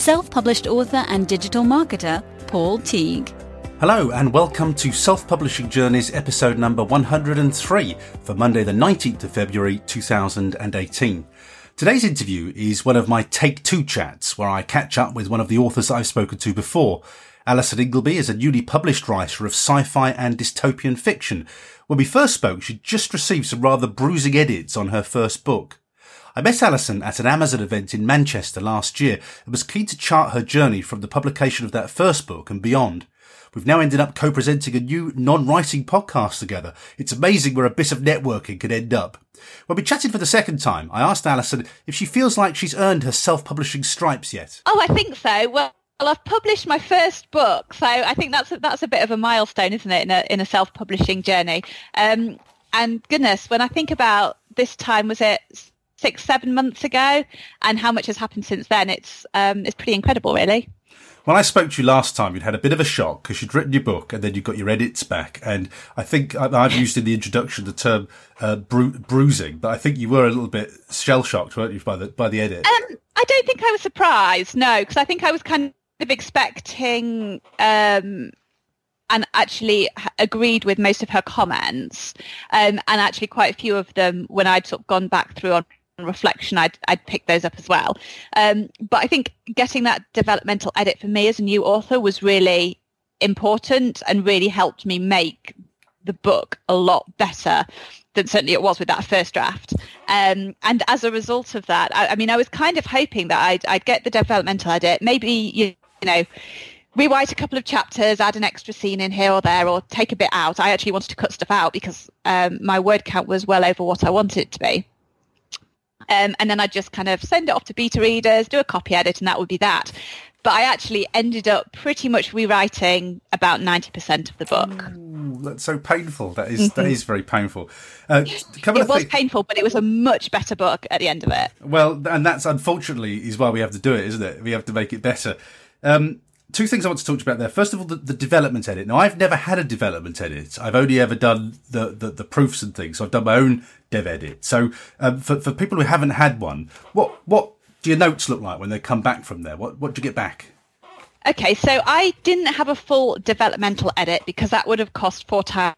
self-published author and digital marketer, Paul Teague. Hello and welcome to Self Publishing Journeys episode number 103 for Monday the 19th of February 2018. Today's interview is one of my Take Two chats where I catch up with one of the authors I've spoken to before. Alison Ingleby is a newly published writer of sci-fi and dystopian fiction. When we first spoke, she'd just received some rather bruising edits on her first book. I met Alison at an Amazon event in Manchester last year and was keen to chart her journey from the publication of that first book and beyond. We've now ended up co-presenting a new non-writing podcast together. It's amazing where a bit of networking can end up. When we chatted for the second time, I asked Alison if she feels like she's earned her self-publishing stripes yet. Oh, I think so. Well, I've published my first book, so I think that's a, that's a bit of a milestone, isn't it, in a in a self-publishing journey? Um, and goodness, when I think about this time, was it six, seven months ago, and how much has happened since then? It's um, it's pretty incredible, really. When I spoke to you last time, you'd had a bit of a shock because you'd written your book and then you got your edits back. And I think I've used in the introduction the term uh, bru- bruising, but I think you were a little bit shell shocked, weren't you, by the by the edit? Um, I don't think I was surprised, no, because I think I was kind of expecting um, and actually agreed with most of her comments, um, and actually quite a few of them when I'd sort of gone back through on reflection, I'd, I'd pick those up as well. Um, but I think getting that developmental edit for me as a new author was really important and really helped me make the book a lot better than certainly it was with that first draft. Um, and as a result of that, I, I, mean, I was kind of hoping that I'd, I'd get the developmental edit, maybe, you, you know, rewrite a couple of chapters, add an extra scene in here or there, or take a bit out. I actually wanted to cut stuff out because um, my word count was well over what I wanted it to be. Um, and then I'd just kind of send it off to beta readers, do a copy edit, and that would be that. But I actually ended up pretty much rewriting about 90% of the book. Ooh, that's so painful. That is, that mm-hmm. is very painful. Uh, it was painful, but it was a much better book at the end of it. Well, and that's unfortunately is why we have to do it, isn't it? We have to make it better. Um, two things I want to talk to you about there. First of all, the, the, development edit. Now, I've never had a development edit. I've only ever done the, the, the proofs and things. So I've done my own dev edit. So um, for, for people who haven't had one, what, what do your notes look like when they come back from there? What, what do you get back? Okay, so I didn't have a full developmental edit because that would have cost four times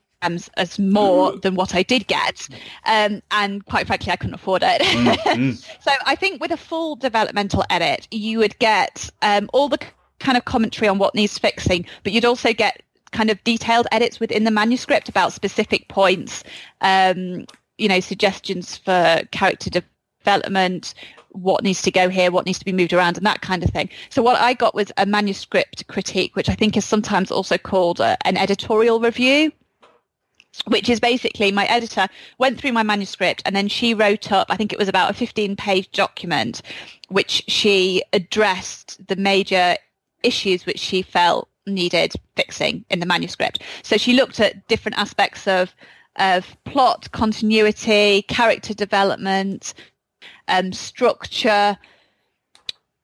as more than what I did get. Um, and quite frankly, I couldn't afford it. Mm, mm. so I think with a full developmental edit, you would get um, all the kind of commentary on what needs fixing, but you'd also get kind of detailed edits within the manuscript about specific points, um, you know, suggestions for character development, what needs to go here, what needs to be moved around, and that kind of thing. So what I got was a manuscript critique, which I think is sometimes also called a, an editorial review which is basically my editor went through my manuscript and then she wrote up, I think it was about a 15 page document, which she addressed the major issues which she felt needed fixing in the manuscript. So she looked at different aspects of of plot, continuity, character development, um, structure,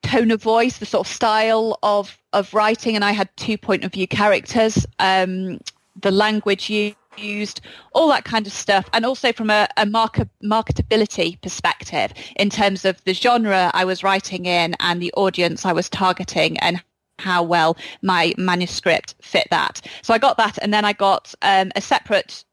tone of voice, the sort of style of of writing. And I had two point of view characters, um, the language used, all that kind of stuff, and also from a, a market, marketability perspective in terms of the genre I was writing in and the audience I was targeting and how well my manuscript fit that. So I got that, and then I got um, a separate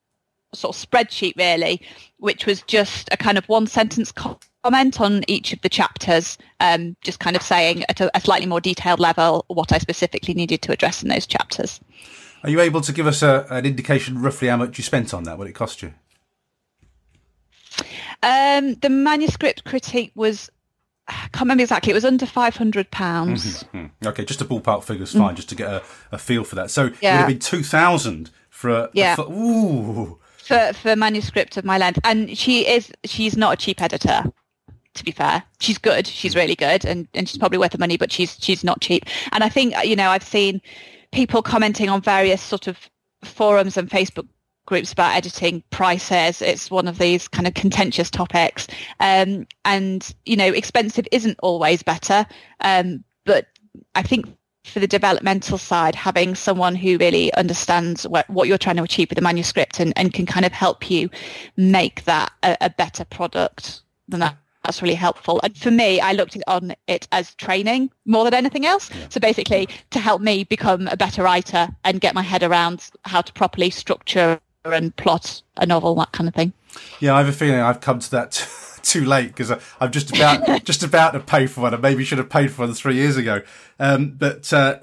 sort of spreadsheet, really, which was just a kind of one sentence comment on each of the chapters, um, just kind of saying at a, a slightly more detailed level what I specifically needed to address in those chapters. Are you able to give us a, an indication roughly how much you spent on that, what it cost you? Um, the manuscript critique was I can't remember exactly. It was under five hundred pounds. Mm-hmm, mm-hmm. Okay, just a ballpark figure's fine, mm. just to get a, a, feel for that. So yeah. it would have been two thousand for a yeah. A, ooh. For for manuscript of my length, and she is she's not a cheap editor. to be fair. She's good. She's really good and, and she's probably worth the money, but she's she's not cheap. And I think, you know, I've seen people commenting on various sort of forums and Facebook groups about editing prices. It's one of these kind of contentious topics. Um, and, you know, expensive isn't always better. Um, but I think for the developmental side, having someone who really understands what, what you're trying to achieve with the manuscript and, and can kind of help you make that a, a better product than that that's really helpful. And for me, I looked on it as training more than anything else. Yeah. So basically to help me become a better writer and get my head around how to properly structure and plot a novel, that kind of thing. Yeah, I have a feeling I've come to that too late because I'm just about just about to pay for one. I maybe should have paid for one three years ago. Um, but uh,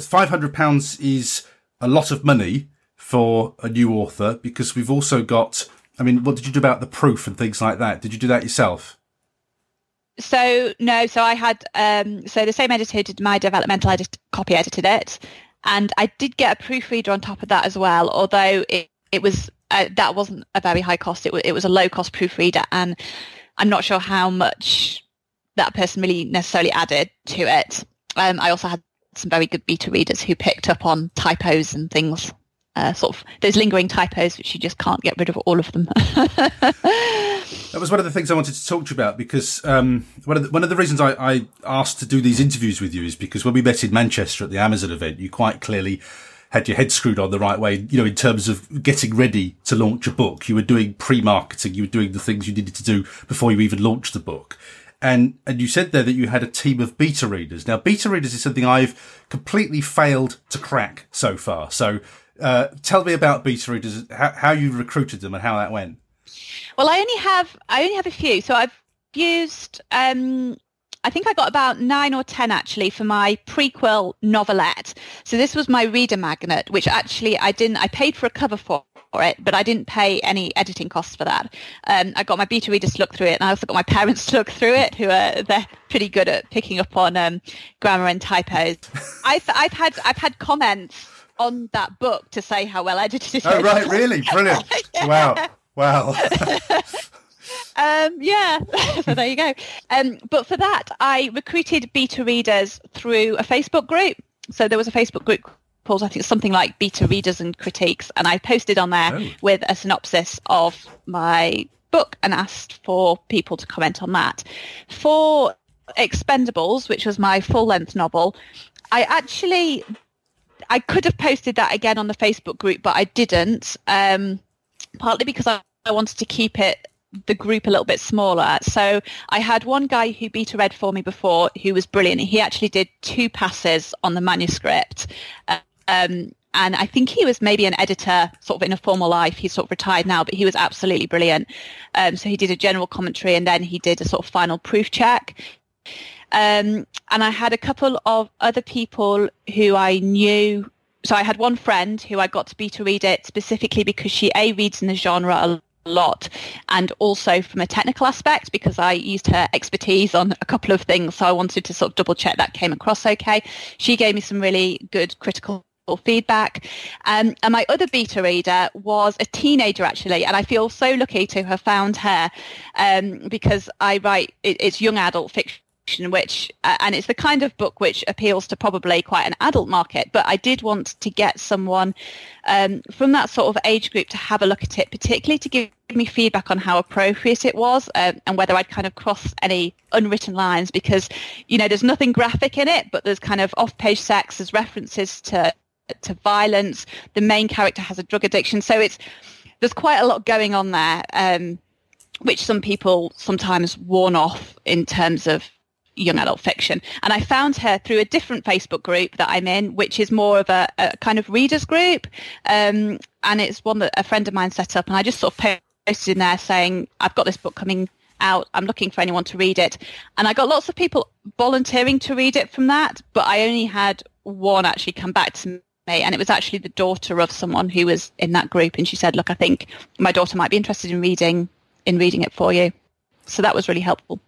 five hundred pounds is a lot of money for a new author because we've also got. I mean, what did you do about the proof and things like that? Did you do that yourself? So no, so I had um, so the same editor did my developmental edit, copy edited it, and I did get a proofreader on top of that as well. Although it it was uh, that wasn't a very high cost. It was it was a low cost proofreader, and I'm not sure how much that person really necessarily added to it. Um, I also had some very good beta readers who picked up on typos and things uh, sort of those lingering typos which you just can't get rid of all of them. that was one of the things I wanted to talk to you about because um, one of the, one of the reasons I, I, asked to do these interviews with you is because when we met in Manchester at the Amazon event, you quite clearly had your head screwed on the right way. You know, in terms of getting ready to launch a book, you were doing pre-marketing, you were doing the things you needed to do before you even launched the book. And, and you said there that you had a team of beta readers. Now, beta readers is something I've completely failed to crack so far. So uh, tell me about beta readers, how, how you recruited them and how that went. Well, I only have I only have a few. So I've used um, I think I got about nine or ten actually for my prequel novelette. So this was my reader magnet, which actually I didn't. I paid for a cover for it, but I didn't pay any editing costs for that. Um, I got my beta readers to look through it, and I also got my parents to look through it, who are they're pretty good at picking up on um, grammar and typos. I've I've had I've had comments on that book to say how well edited it oh, is. right, really? Brilliant. yeah. Wow. Wow. um, yeah, so there you go. Um, but for that, I recruited beta readers through a Facebook group. So there was a Facebook group called, I think, something like Beta Readers and Critiques, and I posted on there oh. with a synopsis of my book and asked for people to comment on that. For Expendables, which was my full-length novel, I actually I could have posted that again on the Facebook group, but I didn't. Um, partly because I, I wanted to keep it the group a little bit smaller. So I had one guy who beta read for me before who was brilliant. He actually did two passes on the manuscript. Um, and I think he was maybe an editor sort of in a formal life. He's sort of retired now, but he was absolutely brilliant. Um, so he did a general commentary and then he did a sort of final proof check. Um, and I had a couple of other people who I knew. So I had one friend who I got to beta read it specifically because she A, reads in the genre a lot and also from a technical aspect because I used her expertise on a couple of things. So I wanted to sort of double check that came across okay. She gave me some really good critical feedback. Um, and my other beta reader was a teenager actually, and I feel so lucky to have found her um, because I write it, it's young adult fiction which uh, and it's the kind of book which appeals to probably quite an adult market but i did want to get someone um, from that sort of age group to have a look at it particularly to give me feedback on how appropriate it was uh, and whether i'd kind of crossed any unwritten lines because you know there's nothing graphic in it but there's kind of off-page sex there's references to to violence the main character has a drug addiction so it's there's quite a lot going on there um, which some people sometimes warn off in terms of young adult fiction. And I found her through a different Facebook group that I'm in, which is more of a, a kind of readers group. Um, and it's one that a friend of mine set up. And I just sort of posted in there saying, I've got this book coming out. I'm looking for anyone to read it. And I got lots of people volunteering to read it from that, but I only had one actually come back to me. And it was actually the daughter of someone who was in that group. And she said, look, I think my daughter might be interested in reading, in reading it for you. So that was really helpful.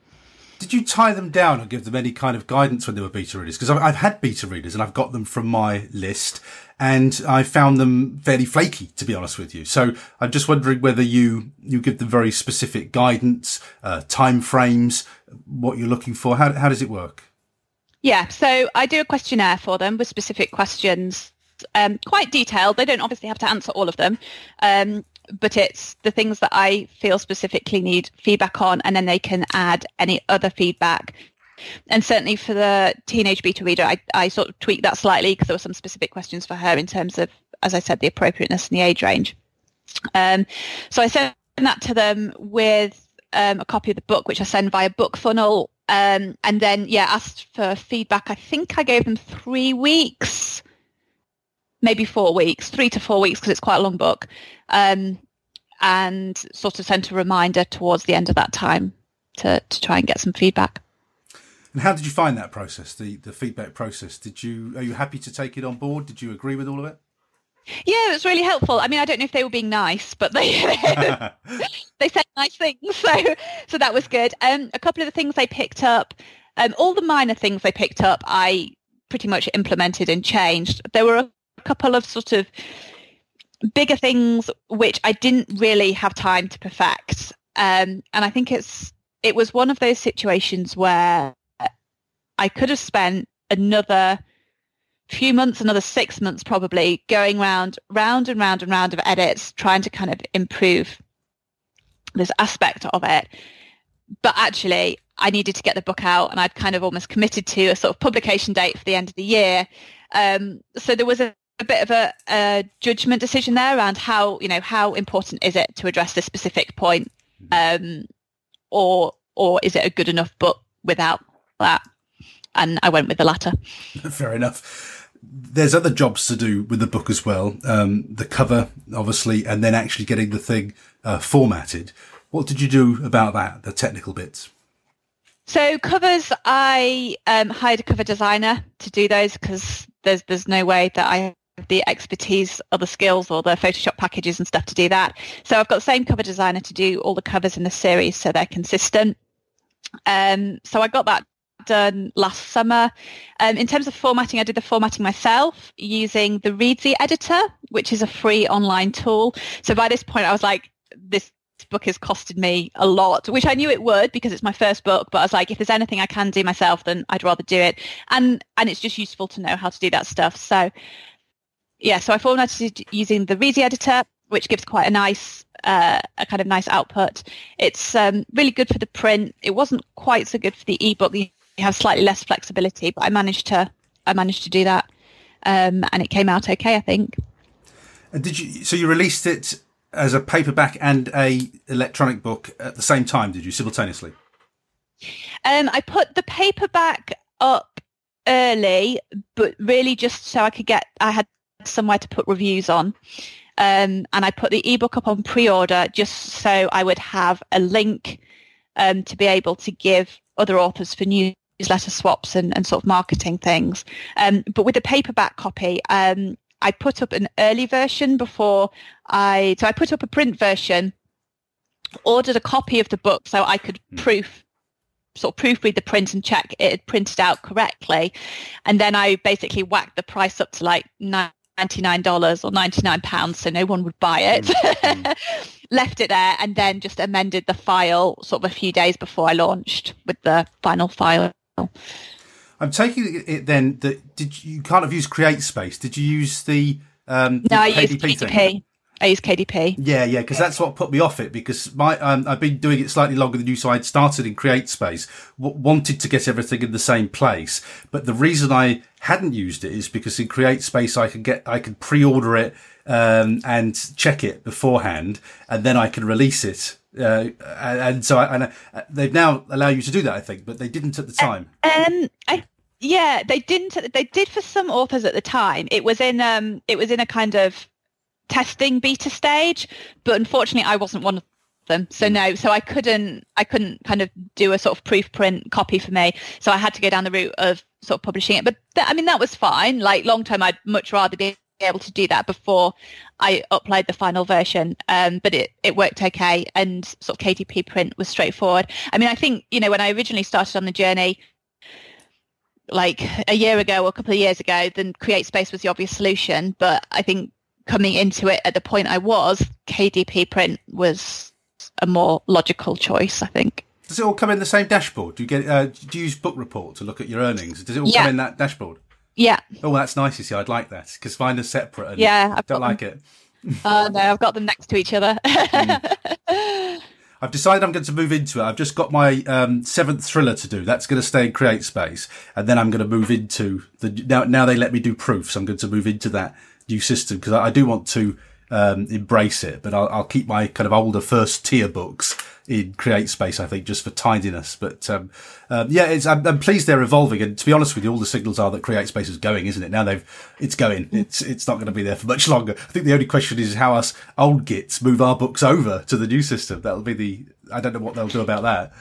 Did you tie them down or give them any kind of guidance when they were beta readers? Because I've, I've, had beta readers and I've got them from my list, and I found them fairly flaky, to be honest with you. So I'm just wondering whether you, you give them very specific guidance, uh, time frames, what you're looking for. How, how does it work? Yeah, so I do a questionnaire for them with specific questions, um, quite detailed. They don't obviously have to answer all of them, um, but it's the things that I feel specifically need feedback on, and then they can add any other feedback. And certainly for the teenage beta reader, I, I sort of tweaked that slightly because there were some specific questions for her in terms of, as I said, the appropriateness and the age range. Um, so I sent that to them with um, a copy of the book, which I send via BookFunnel. Um, and then, yeah, asked for feedback. I think I gave them three weeks, maybe four weeks, three to four weeks, because it's quite a long book. Um, and sort of sent a reminder towards the end of that time to, to try and get some feedback. And how did you find that process, the, the feedback process? Did you are you happy to take it on board? Did you agree with all of it? Yeah, it was really helpful. I mean, I don't know if they were being nice, but they they said nice things, so so that was good. Um, a couple of the things they picked up, um, all the minor things they picked up, I pretty much implemented and changed. There were a couple of sort of bigger things which I didn't really have time to perfect, um, and I think it's it was one of those situations where I could have spent another few months, another six months probably, going round, round and round and round of edits, trying to kind of improve this aspect of it. But actually, I needed to get the book out, and I'd kind of almost committed to a sort of publication date for the end of the year. Um, so there was a, a bit of a, a, judgment decision there around how you know how important is it to address this specific point, um, or or is it a good enough book without that? And I went with the latter. Fair enough there's other jobs to do with the book as well. Um, the cover, obviously, and then actually getting the thing uh, formatted. What did you do about that, the technical bits? So covers, I um, hired a cover designer to do those because there's there's no way that I the expertise or the skills or the Photoshop packages and stuff to do that. So I've got the same cover designer to do all the covers in the series so they're consistent. Um, so I got that done last summer. Um, in terms of formatting, I did the formatting myself using the Reedsy editor, which is a free online tool. So by this point, I was like, this book has costed me a lot, which I knew it would because it's my first book. But I was like, if there's anything I can do myself, then I'd rather do it. And and it's just useful to know how to do that stuff. So yeah, so I formatted using the Reedsy editor, which gives quite a nice uh, a kind of nice output. It's um, really good for the print. It wasn't quite so good for the ebook. You have slightly less flexibility, but I managed to I managed to do that, um, and it came out okay, I think. And did you? So you released it as a paperback and a electronic book at the same time? Did you simultaneously? Um, I put the paperback up early, but really just so I could get I had somewhere to put reviews on. Um, and I put the ebook up on pre-order just so I would have a link um, to be able to give other authors for newsletter swaps and, and sort of marketing things. Um, but with a paperback copy, um, I put up an early version before I, so I put up a print version, ordered a copy of the book so I could mm. proof, sort of proofread the print and check it had printed out correctly. And then I basically whacked the price up to like $99 or £99 so no one would buy it. Mm. left it there and then just amended the file sort of a few days before I launched with the final file. I'm taking it then that did you, kind of use CreateSpace? Did you use the um, no? I used KDP. I use KDP. Yeah, yeah, because that's what put me off it. Because my um, I've been doing it slightly longer than you, so I'd started in CreateSpace, w- wanted to get everything in the same place. But the reason I hadn't used it is because in CreateSpace I could get I could pre-order it um, and check it beforehand, and then I can release it uh, and so I, and uh, they've now allow you to do that, I think, but they didn't at the time. Um, I yeah, they didn't. They did for some authors at the time. It was in um, it was in a kind of testing beta stage, but unfortunately, I wasn't one of them. So no, so I couldn't, I couldn't kind of do a sort of proof print copy for me. So I had to go down the route of sort of publishing it. But th- I mean, that was fine. Like long term, I'd much rather be able to do that before I upload the final version. Um, but it, it worked okay and sort of KDP print was straightforward. I mean, I think, you know, when I originally started on the journey, like a year ago or a couple of years ago, then CreateSpace was the obvious solution. But I think coming into it at the point I was, KDP print was a more logical choice, I think. Does it all come in the same dashboard? Do you get? Uh, do you use Book Report to look at your earnings? Does it all Yeah. come in that dashboard? Yeah. Oh, that's nice. You see, I'd like that because mine is separate. And Yeah, I've don't got like it. Uh, no, I've got them next to each other. I've decided I'm going to move into it. I've just got my um, seventh thriller to do. That's going to stay in CreateSpace, and then I'm going to move into the now. Now they let me do proofs. I'm going to move into that new system because I, I do want to um, embrace it, but I'll, I'll keep my kind of older first tier books in CreateSpace. I think just for tidiness. But um, um, yeah, it's, I'm, I'm pleased they're evolving. And to be honest with you, all the signals are that CreateSpace is going, isn't it? Now they've it's going. It's it's not going to be there for much longer. I think the only question is how us old gits move our books over to the new system. That'll be the. I don't know what they'll do about that.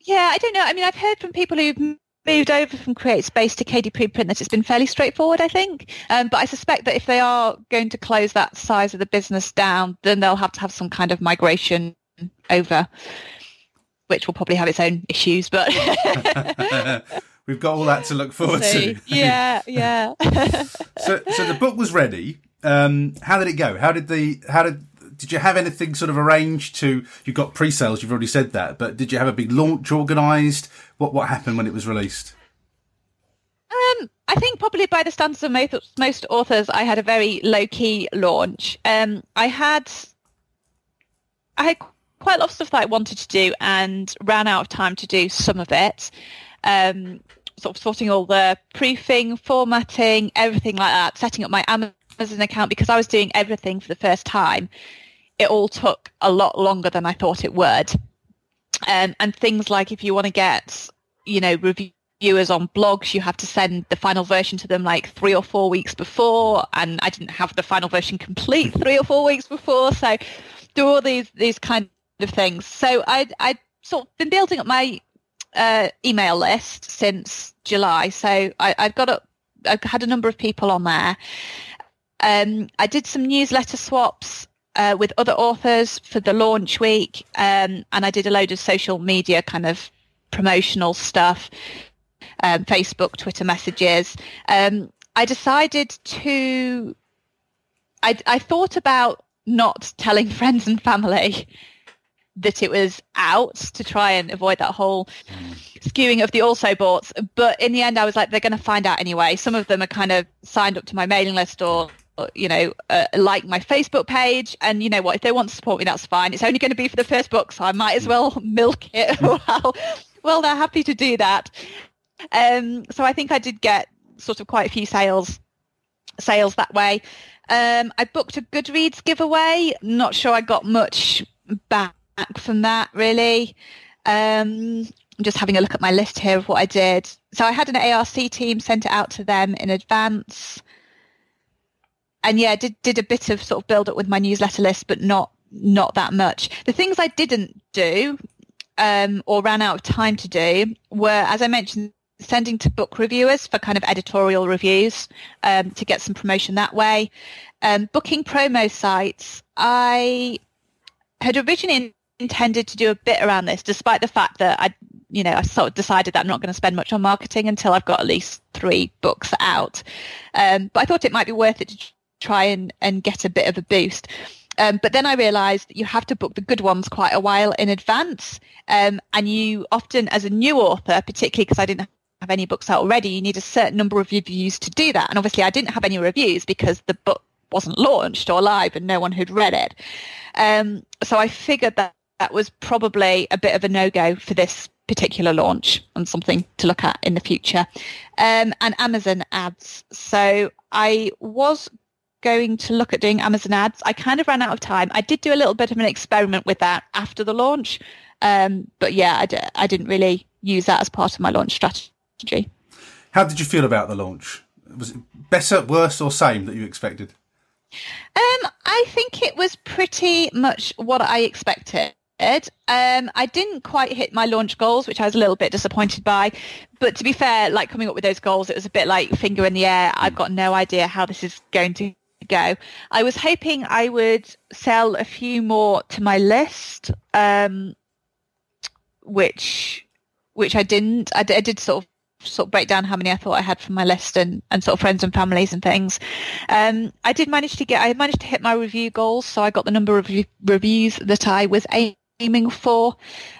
yeah, I don't know. I mean, I've heard from people who've moved over from CreateSpace to KDP print that it's been fairly straightforward, I think. Um, but I suspect that if they are going to close that size of the business down, then they'll have to have some kind of migration over, which will probably have its own issues. But We've got all that to look forward to. yeah, yeah. So, so the book was ready. Um, how did it go? How did the how did did you have anything sort of arranged to? You got pre-sales. You've already said that, but did you have a big launch organised? What what happened when it was released? Um, I think probably by the standards of most, most authors, I had a very low key launch. Um, I had I had quite a lot of stuff that I wanted to do and ran out of time to do some of it. Um, sort of sorting all the proofing, formatting, everything like that, setting up my Amazon account because I was doing everything for the first time. It all took a lot longer than I thought it would. Um, and things like if you want to get, you know, reviewers on blogs, you have to send the final version to them like three or four weeks before. And I didn't have the final version complete three or four weeks before. So do all these, these kind of things. So I, I sort of been building up my uh, email list since July. So I, I've got a, I've had a number of people on there. Um, I did some newsletter swaps uh, with other authors for the launch week, um, and I did a load of social media kind of promotional stuff, um, Facebook, Twitter messages. Um, I decided to. I, I thought about not telling friends and family that it was out to try and avoid that whole skewing of the also boughts. But in the end, I was like, they're going to find out anyway. Some of them are kind of signed up to my mailing list or, or, you know, uh, like my Facebook page. And you know what? If they want to support me, that's fine. It's only going to be for the first book, so I might as well milk it while, well, they're happy to do that. Um, so I think I did get sort of quite a few sales sales that way. Um, I booked a Goodreads giveaway. Not sure I got much back from that really. Um, I'm just having a look at my list here of what I did. So I had an ARC team sent it out to them in advance. And yeah, did did a bit of sort of build up with my newsletter list, but not not that much. The things I didn't do um, or ran out of time to do were, as I mentioned, sending to book reviewers for kind of editorial reviews um, to get some promotion that way. Um, booking promo sites, I had originally intended to do a bit around this, despite the fact that I, you know, I sort of decided that I'm not going to spend much on marketing until I've got at least three books out. Um, but I thought it might be worth it to try and, and get a bit of a boost. Um, but then I realised that you have to book the good ones quite a while in advance, um, and you often, as a new author, particularly because I didn't have any books out already, you need a certain number of reviews to do that. And obviously, I didn't have any reviews because the book wasn't launched or live and no one had read it. Um, so I figured that that was probably a bit of a no-go for this particular launch and something to look at in the future. Um, and Amazon ads. So I was going to look at doing Amazon ads. I kind of ran out of time. I did do a little bit of an experiment with that after the launch. Um, but yeah, I d- I didn't really use that as part of my launch strategy. How did you feel about the launch? Was it better, worse, or same that you expected? Um, I think it was pretty much what I expected. Um, I didn't quite hit my launch goals, which I was a little bit disappointed by. But to be fair, like coming up with those goals, it was a bit like finger in the air. I've got no idea how this is going to go. I was hoping I would sell a few more to my list, um, which which I didn't. I, did sort of sort of break down how many I thought I had from my list and, and sort of friends and families and things. Um, I did manage to get, I managed to hit my review goals. So I got the number of re- reviews that I was aiming for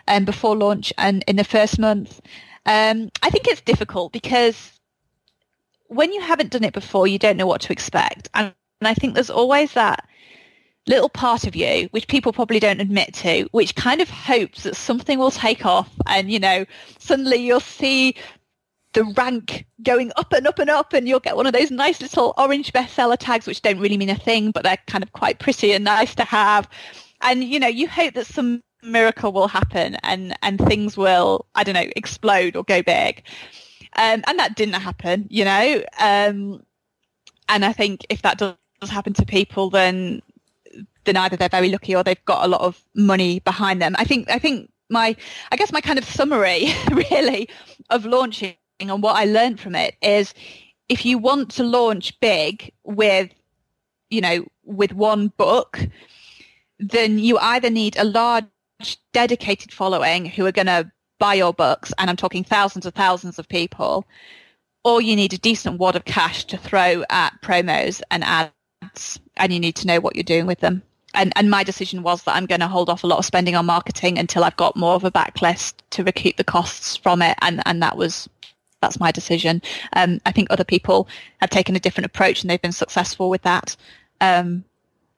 um, before launch and in the first month. Um, I think it's difficult because when you haven't done it before, you don't know what to expect. And, and I think there's always that little part of you, which people probably don't admit to, which kind of hopes that something will take off and, you know, suddenly you'll see the rank going up and up and up and you'll get one of those nice little orange bestseller tags, which don't really mean a thing, but they're kind of quite pretty and nice to have. And, you know, you hope that some miracle will happen and, and things will, I don't know, explode or go big. Um, and that didn't happen, you know. Um, and I think if that does happen to people, then then either they're very lucky or they've got a lot of money behind them. I think I think my I guess my kind of summary really of launching and what I learned from it is if you want to launch big with you know with one book then you either need a large dedicated following who are going to buy your books and I'm talking thousands of thousands of people or you need a decent wad of cash to throw at promos and ads and you need to know what you're doing with them and, and my decision was that I'm going to hold off a lot of spending on marketing until I've got more of a backlist to recoup the costs from it. And, and that was, that's my decision. Um, I think other people have taken a different approach and they've been successful with that. Um,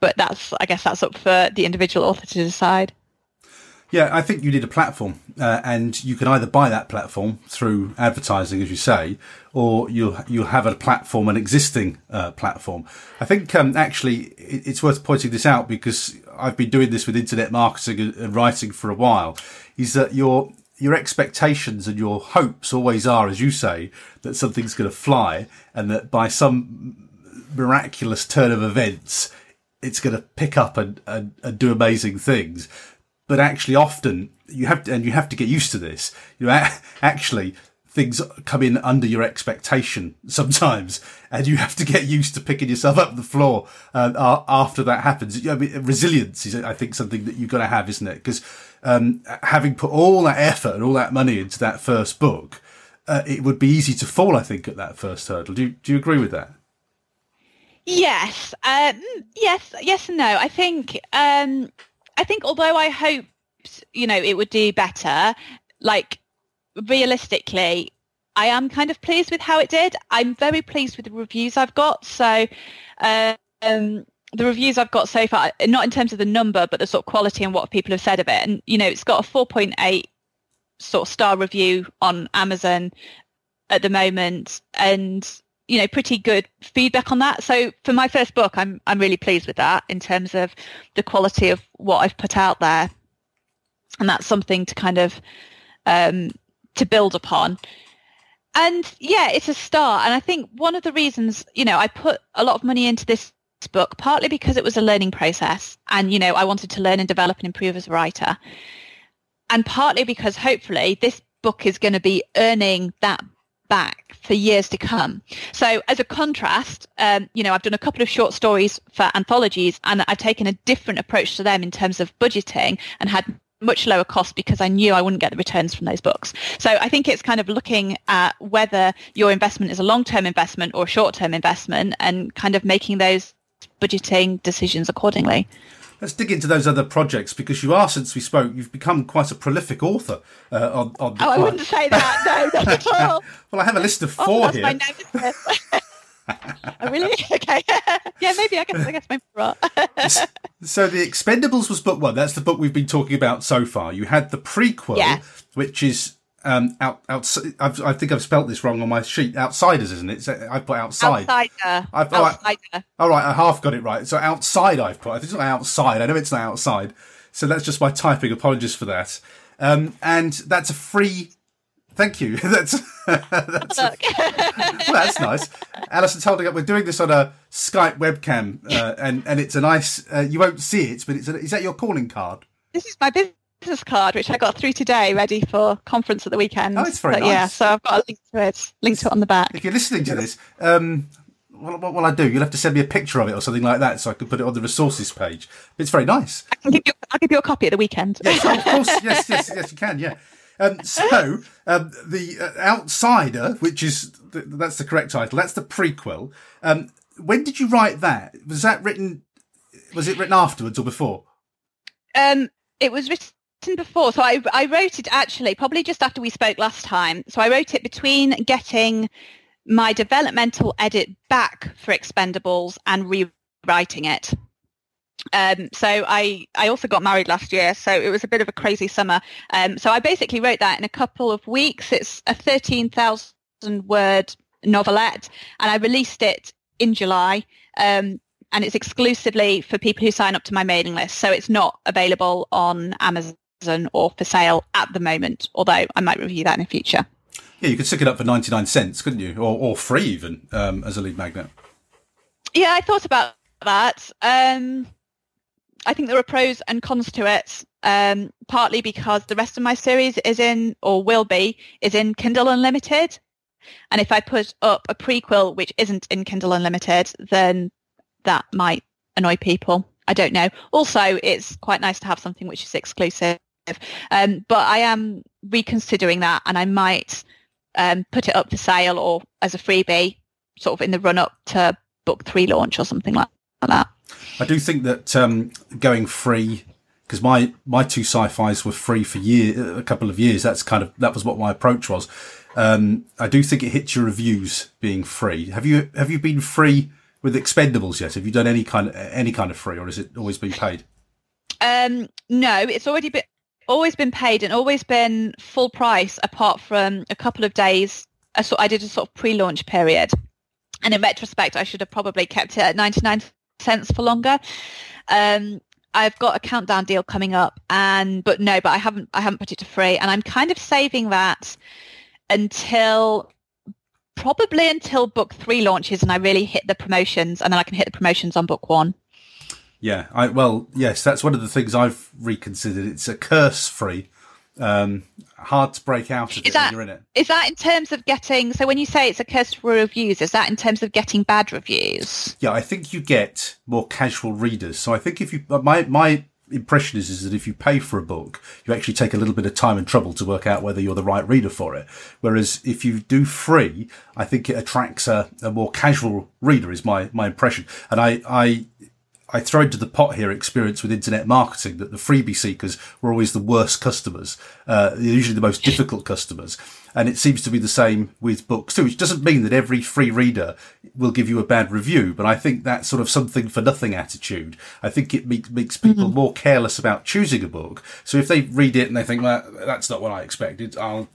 but that's, I guess that's up for the individual author to decide. Yeah, I think you need a platform, uh, and you can either buy that platform through advertising, as you say, or you'll you'll have a platform, an existing uh, platform. I think um, actually it's worth pointing this out because I've been doing this with internet marketing and writing for a while. Is that your your expectations and your hopes always are, as you say, that something's going to fly, and that by some miraculous turn of events, it's going to pick up and, and, and do amazing things but actually often you have to, and you have to get used to this. You actually things come in under your expectation sometimes, and you have to get used to picking yourself up the floor uh, after that happens. I mean, resilience is, I think, something that you've got to have, isn't it? Because um, having put all that effort and all that money into that first book, uh, it would be easy to fall, I think, at that first hurdle. Do you, do you agree with that? Yes, um, yes, yes, and no. I think um, I think although I hoped, you know, it would do better, like realistically, I am kind of pleased with how it did. I'm very pleased with the reviews I've got. So, um, the reviews I've got so far, not in terms of the number, but the sort of quality and what people have said of it. And, you know, it's got a 4.8 sort of star review on Amazon at the moment. And you know, pretty good feedback on that. So for my first book, I'm I'm really pleased with that in terms of the quality of what I've put out there, and that's something to kind of um, to build upon. And yeah, it's a start. And I think one of the reasons, you know, I put a lot of money into this book partly because it was a learning process, and you know, I wanted to learn and develop and improve as a writer, and partly because hopefully this book is going to be earning that back for years to come. So as a contrast, um, you know, I've done a couple of short stories for anthologies and I've taken a different approach to them in terms of budgeting and had much lower cost because I knew I wouldn't get the returns from those books. So I think it's kind of looking at whether your investment is a long-term investment or a short-term investment and kind of making those budgeting decisions accordingly. Let's dig into those other projects because you are, since we spoke, you've become quite a prolific author uh, on, on the. Oh, I wouldn't say that. No, not at all. well, I have a list of oh, four oh, here. My oh, really? Okay. yeah, maybe I guess I guess maybe right. so the Expendables was book one. That's the book we've been talking about so far. You had the prequel, yeah. which is um, out, out, I've, i think I've spelt this wrong on my sheet. Outsiders, isn't it? I've put outside. Outsider. I've, outsider. All right, all right, I half got it right. So outside, I've put. It's not outside. I know it's not outside. So that's just my typing. Apologies for that. Um, and that's a free. Thank you. that's that's, a, well, that's nice. Alison's holding up. We're doing this on a Skype webcam, uh, and and it's a nice. Uh, you won't see it, but it's a, is that your calling card? This is my business business card, which I got through today, ready for conference at the weekend. Oh, it's very but, nice. Yeah, so I've got a link to it, link to it on the back. If you're listening to this, um, what, what will I do? You'll have to send me a picture of it or something like that, so I can put it on the resources page. It's very nice. I can give you, I'll give you a copy at the weekend. Yes, of course. yes, yes, yes, you can. Yeah. Um, so um, the uh, Outsider, which is th- that's the correct title. That's the prequel. Um, when did you write that? Was that written? Was it written afterwards or before? Um, it was written before. So I I wrote it actually probably just after we spoke last time. So I wrote it between getting my developmental edit back for Expendables and rewriting it. Um, so I, I also got married last year, so it was a bit of a crazy summer. Um, so I basically wrote that in a couple of weeks. It's a 13,000 word novelette and I released it in July. Um, and it's exclusively for people who sign up to my mailing list. So it's not available on Amazon or for sale at the moment, although I might review that in the future. Yeah, you could stick it up for 99 cents, couldn't you? Or, or free even um, as a lead magnet. Yeah, I thought about that. Um, I think there are pros and cons to it. Um, partly because the rest of my series is in, or will be, is in Kindle Unlimited. And if I put up a prequel which isn't in Kindle Unlimited, then that might annoy people. I don't know. Also, it's quite nice to have something which is exclusive. Um, but I am reconsidering that, and I might um, put it up for sale or as a freebie, sort of in the run up to book three launch or something like that. I do think that um, going free because my my two sci-fi's were free for year a couple of years. That's kind of that was what my approach was. Um, I do think it hits your reviews being free. Have you have you been free with Expendables yet? Have you done any kind of any kind of free, or has it always been paid? Um, no, it's already been always been paid and always been full price, apart from a couple of days. So I did a sort of pre-launch period, and in retrospect, I should have probably kept it at ninety nine cents for longer. Um, I've got a countdown deal coming up, and but no, but I haven't I haven't put it to free, and I'm kind of saving that until probably until book three launches, and I really hit the promotions, and then I can hit the promotions on book one. Yeah, I well, yes, that's one of the things I've reconsidered. It's a curse free. Um, hard to break out of is it that, when you're in it. Is that in terms of getting? So when you say it's a curse for reviews, is that in terms of getting bad reviews? Yeah, I think you get more casual readers. So I think if you my my impression is, is that if you pay for a book, you actually take a little bit of time and trouble to work out whether you're the right reader for it. Whereas if you do free, I think it attracts a, a more casual reader is my, my impression. And I, I, I throw into the pot here experience with internet marketing that the freebie seekers were always the worst customers, uh, usually the most difficult customers. And it seems to be the same with books too, which doesn't mean that every free reader will give you a bad review, but I think that sort of something for nothing attitude. I think it makes, makes people mm-hmm. more careless about choosing a book. So if they read it and they think, well, that's not what I expected, I'll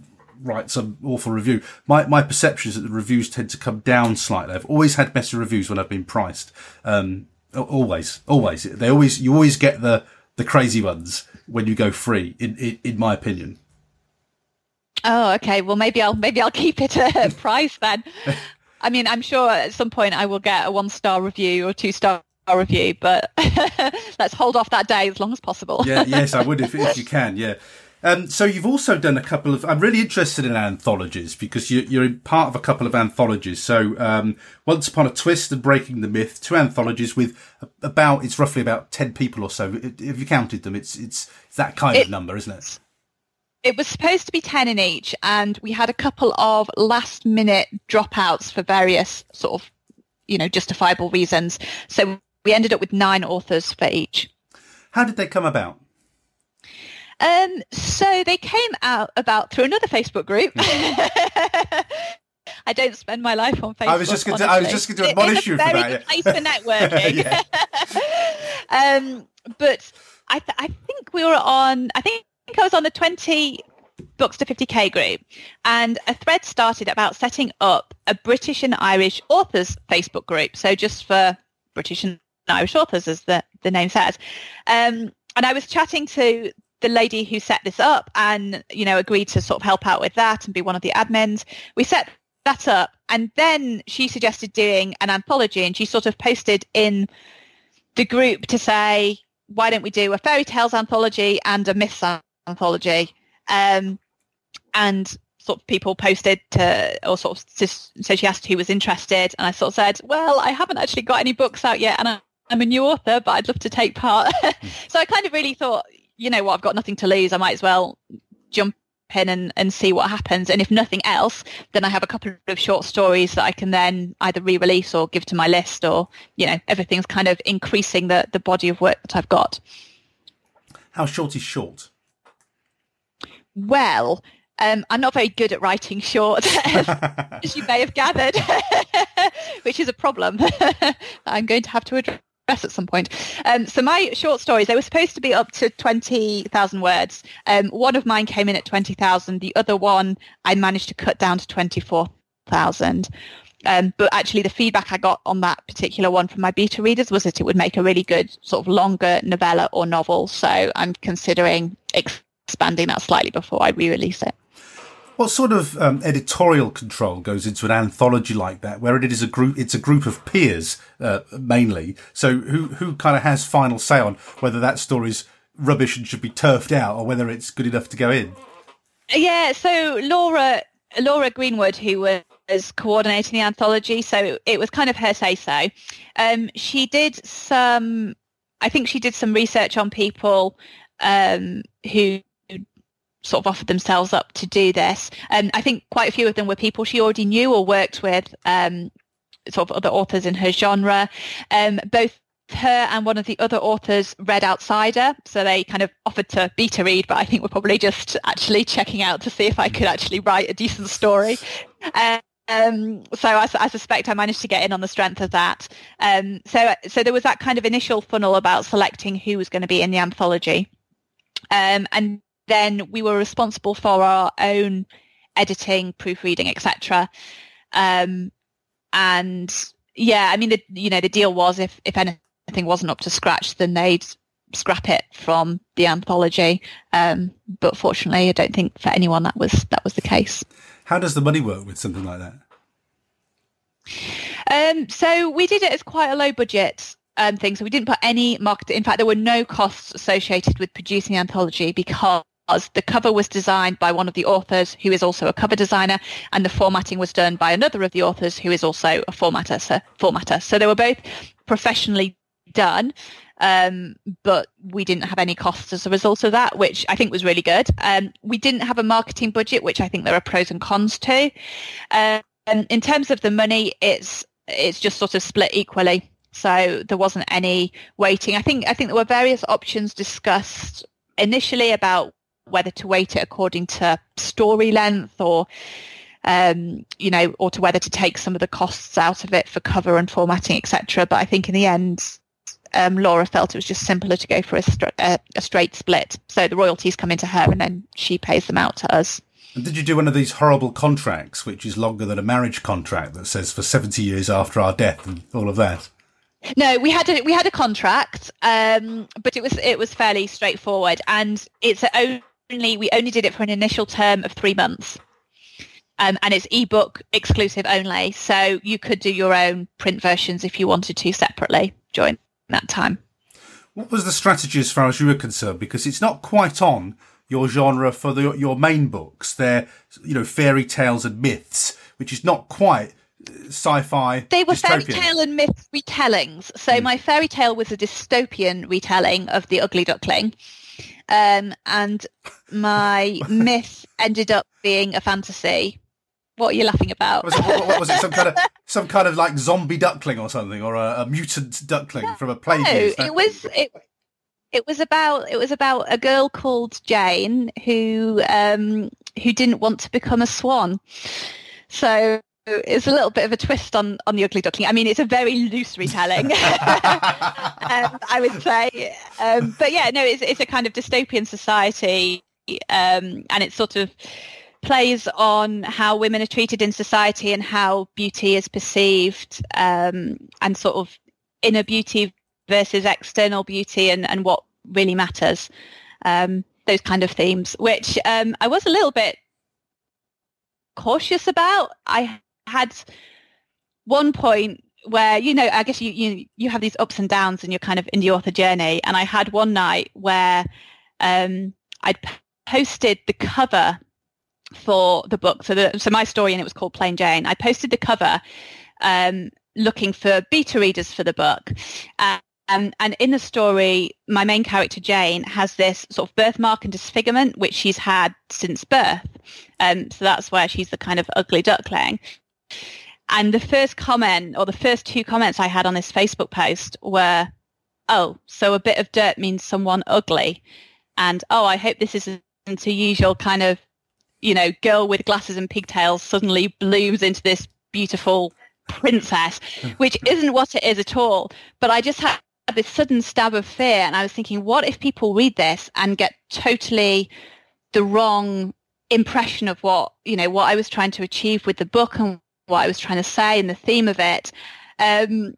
write some awful review. My my perception is that the reviews tend to come down slightly. I've always had better reviews when I've been priced. Um, Always, always. They always, you always get the the crazy ones when you go free. In in, in my opinion. Oh, okay. Well, maybe I'll maybe I'll keep it a price then. I mean, I'm sure at some point I will get a one star review or two star review, but let's hold off that day as long as possible. yeah, yes, I would if if you can. Yeah. Um, so you've also done a couple of. I'm really interested in anthologies because you, you're part of a couple of anthologies. So um, once upon a twist and breaking the myth, two anthologies with about it's roughly about ten people or so. If you counted them, it's it's, it's that kind it, of number, isn't it? It was supposed to be ten in each, and we had a couple of last minute dropouts for various sort of you know justifiable reasons. So we ended up with nine authors for each. How did they come about? Um, so they came out about through another Facebook group. I don't spend my life on Facebook. I was just going to. I was just going to admonish you for that. A place for networking. um, but I, th- I think we were on. I think I was on the twenty books to 50k group and a thread started about setting up a british and irish authors facebook group so just for british and irish authors as the, the name says um, and i was chatting to the lady who set this up and, you know, agreed to sort of help out with that and be one of the admins. We set that up and then she suggested doing an anthology and she sort of posted in the group to say, why don't we do a fairy tales anthology and a myths anthology? Um, and sort of people posted to or sort of just, so she asked who was interested and I sort of said, well, I haven't actually got any books out yet and I, I'm a new author, but I'd love to take part. so I kind of really thought, you know what, I've got nothing to lose. I might as well jump in and, and see what happens. And if nothing else, then I have a couple of short stories that I can then either re-release or give to my list or, you know, everything's kind of increasing the, the body of work that I've got. How short is short? Well, um, I'm not very good at writing short, as you may have gathered, which is a problem that I'm going to have to address at some point. Um, so my short stories, they were supposed to be up to 20,000 words. Um, one of mine came in at 20,000. The other one I managed to cut down to 24,000. Um, but actually the feedback I got on that particular one from my beta readers was that it would make a really good sort of longer novella or novel. So I'm considering expanding that slightly before I re-release it. What sort of um, editorial control goes into an anthology like that, where it is a group? It's a group of peers uh, mainly. So who who kind of has final say on whether that story's rubbish and should be turfed out, or whether it's good enough to go in? Yeah. So Laura Laura Greenwood, who was coordinating the anthology, so it was kind of her say so. Um, she did some. I think she did some research on people um, who sort of offered themselves up to do this. And I think quite a few of them were people she already knew or worked with, um, sort of other authors in her genre. Um, both her and one of the other authors read Outsider, so they kind of offered to beta read, but I think we're probably just actually checking out to see if I could actually write a decent story. Um, so I, I, suspect I managed to get in on the strength of that. Um, so, so there was that kind of initial funnel about selecting who was going to be in the anthology. Um, and then we were responsible for our own editing, proofreading, etc. Um, and yeah, I mean, the, you know, the deal was if if anything wasn't up to scratch, then they'd scrap it from the anthology. Um, but fortunately, I don't think for anyone that was that was the case. How does the money work with something like that? Um, so we did it as quite a low budget um, thing. So we didn't put any market. In fact, there were no costs associated with producing the anthology because the cover was designed by one of the authors who is also a cover designer and the formatting was done by another of the authors who is also a formatter so, formatter. So they were both professionally done um, but we didn't have any costs as a result of that which i think was really good. Um, we didn't have a marketing budget which i think there are pros and cons to. Um, in terms of the money it's it's just sort of split equally. So there wasn't any waiting. I think i think there were various options discussed initially about whether to weight it according to story length or um, you know, or to whether to take some of the costs out of it for cover and formatting, etc. But I think in the end, um, Laura felt it was just simpler to go for a, a, a, straight split. So the royalties come into her and then she pays them out to us. And did you do one of these horrible contracts, which is longer than a marriage contract that says for 70 years after our death and all of that? No, we had a we had a contract, um, but it was it was fairly straightforward, and it's only we only did it for an initial term of three months. Um, and it's ebook exclusive only, so you could do your own print versions if you wanted to separately during that time. What was the strategy as far as you were concerned? Because it's not quite on your genre for the, your main books. They're you know fairy tales and myths, which is not quite uh, sci-fi. They were dystopian. fairy tale and myth retellings. So mm. my fairy tale was a dystopian retelling of the Ugly Duckling. Um, and my myth ended up being a fantasy. What are you laughing about? Was it, what, what was it? Some kind of some kind of like zombie duckling or something, or a, a mutant duckling no, from a plague? No, it was it. It was about it was about a girl called Jane who um, who didn't want to become a swan. So it's a little bit of a twist on, on the ugly duckling. I mean, it's a very loose retelling, um, I would say. Um, but yeah, no, it's, it's a kind of dystopian society, um, and it sort of plays on how women are treated in society and how beauty is perceived, um, and sort of inner beauty versus external beauty, and, and what really matters. Um, those kind of themes, which um, I was a little bit cautious about. I had one point where you know i guess you you you have these ups and downs and you're kind of in the author journey and i had one night where um i'd posted the cover for the book so the so my story and it was called plain jane i posted the cover um looking for beta readers for the book Um, and in the story, my main character Jane has this sort of birthmark and disfigurement, which she's had since birth. Um, so that's where she's the kind of ugly duckling. And the first comment, or the first two comments I had on this Facebook post were, "Oh, so a bit of dirt means someone ugly," and "Oh, I hope this isn't a usual kind of, you know, girl with glasses and pigtails suddenly blooms into this beautiful princess," which isn't what it is at all. But I just had this sudden stab of fear and I was thinking, what if people read this and get totally the wrong impression of what, you know, what I was trying to achieve with the book and what I was trying to say and the theme of it. Um,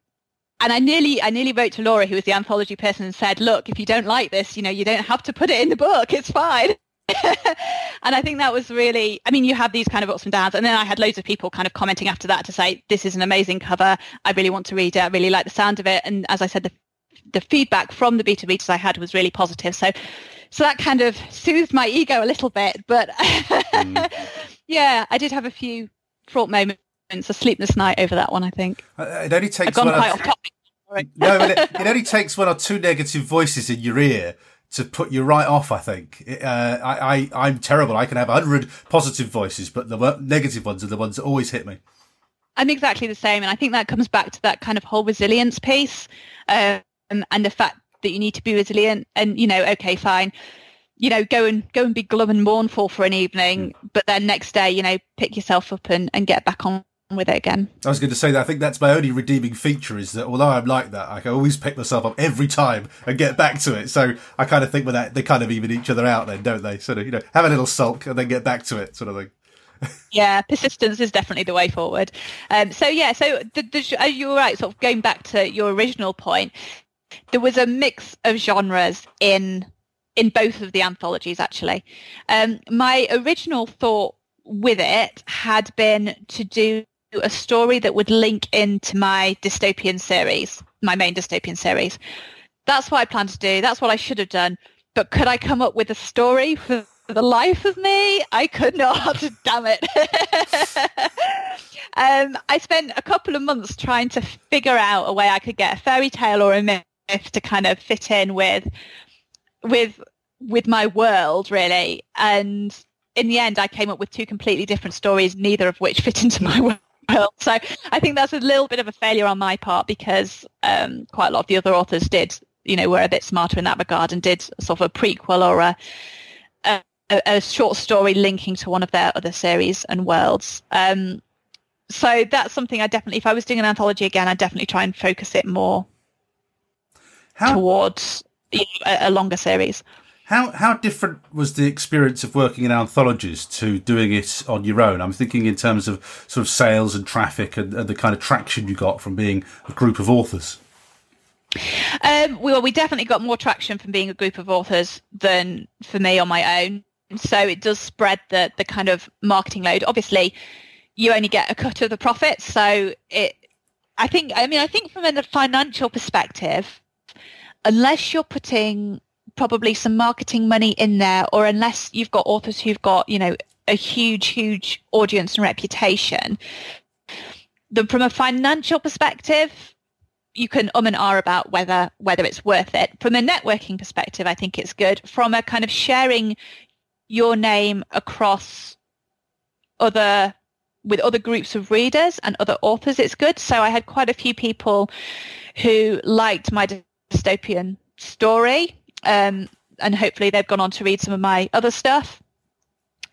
and I nearly, I nearly wrote to Laura, who was the anthology person, and said, "Look, if you don't like this, you know, you don't have to put it in the book. It's fine." and I think that was really, I mean, you have these kind of ups and downs. And then I had loads of people kind of commenting after that to say, this is an amazing cover. I really want to read it. I really like the sound of it. And as I said, the the feedback from the beta readers I had was really positive. So, so that kind of soothed my ego a little bit. But mm. yeah, I did have a few fraught moments, a sleepless night over that one. I think uh, it only takes. I've gone quite off topic. no, but it, it, only takes one or two negative voices in your ear to put you right off. I think uh, I, I am terrible. I can have a hundred positive voices, but the negative ones are the ones that always hit me. I'm exactly the same, and I think that comes back to that kind of whole resilience piece. Um, and the fact that you need to be resilient and you know okay fine you know go and go and be glum and mournful for an evening mm. but then next day you know pick yourself up and, and get back on with it again i was going to say that i think that's my only redeeming feature is that although i'm like that i can always pick myself up every time and get back to it so i kind of think with that they kind of even each other out then don't they sort of you know have a little sulk and then get back to it sort of thing yeah, persistence is definitely the way forward. Um, so yeah, so the, the, you're right, sort of going back to your original point, there was a mix of genres in in both of the anthologies actually. Um, my original thought with it had been to do a story that would link into my dystopian series, my main dystopian series. That's what I planned to do. That's what I should have done. But could I come up with a story for the life of me? I could not. Damn it. um, I spent a couple of months trying to figure out a way I could get a fairy tale or a myth to kind of fit in with with with my world really and in the end I came up with two completely different stories neither of which fit into my so I think that's a little bit of a failure on my part because um, quite a lot of the other authors did you know were a bit smarter in that regard and did sort of a prequel or a a, a short story linking to one of their other series and worlds um, so that's something I definitely if I was doing an anthology again I'd definitely try and focus it more how, towards a, a longer series. How how different was the experience of working in anthologies to doing it on your own? I'm thinking in terms of sort of sales and traffic and, and the kind of traction you got from being a group of authors. Um, well, we definitely got more traction from being a group of authors than for me on my own. So it does spread the the kind of marketing load. Obviously, you only get a cut of the profits, so it. I think. I mean, I think from a financial perspective, unless you're putting probably some marketing money in there or unless you've got authors who've got, you know, a huge, huge audience and reputation, the, from a financial perspective, you can um and ah about whether whether it's worth it. From a networking perspective, I think it's good. From a kind of sharing your name across other with other groups of readers and other authors, it's good. So I had quite a few people who liked my dystopian story. Um, and hopefully they've gone on to read some of my other stuff.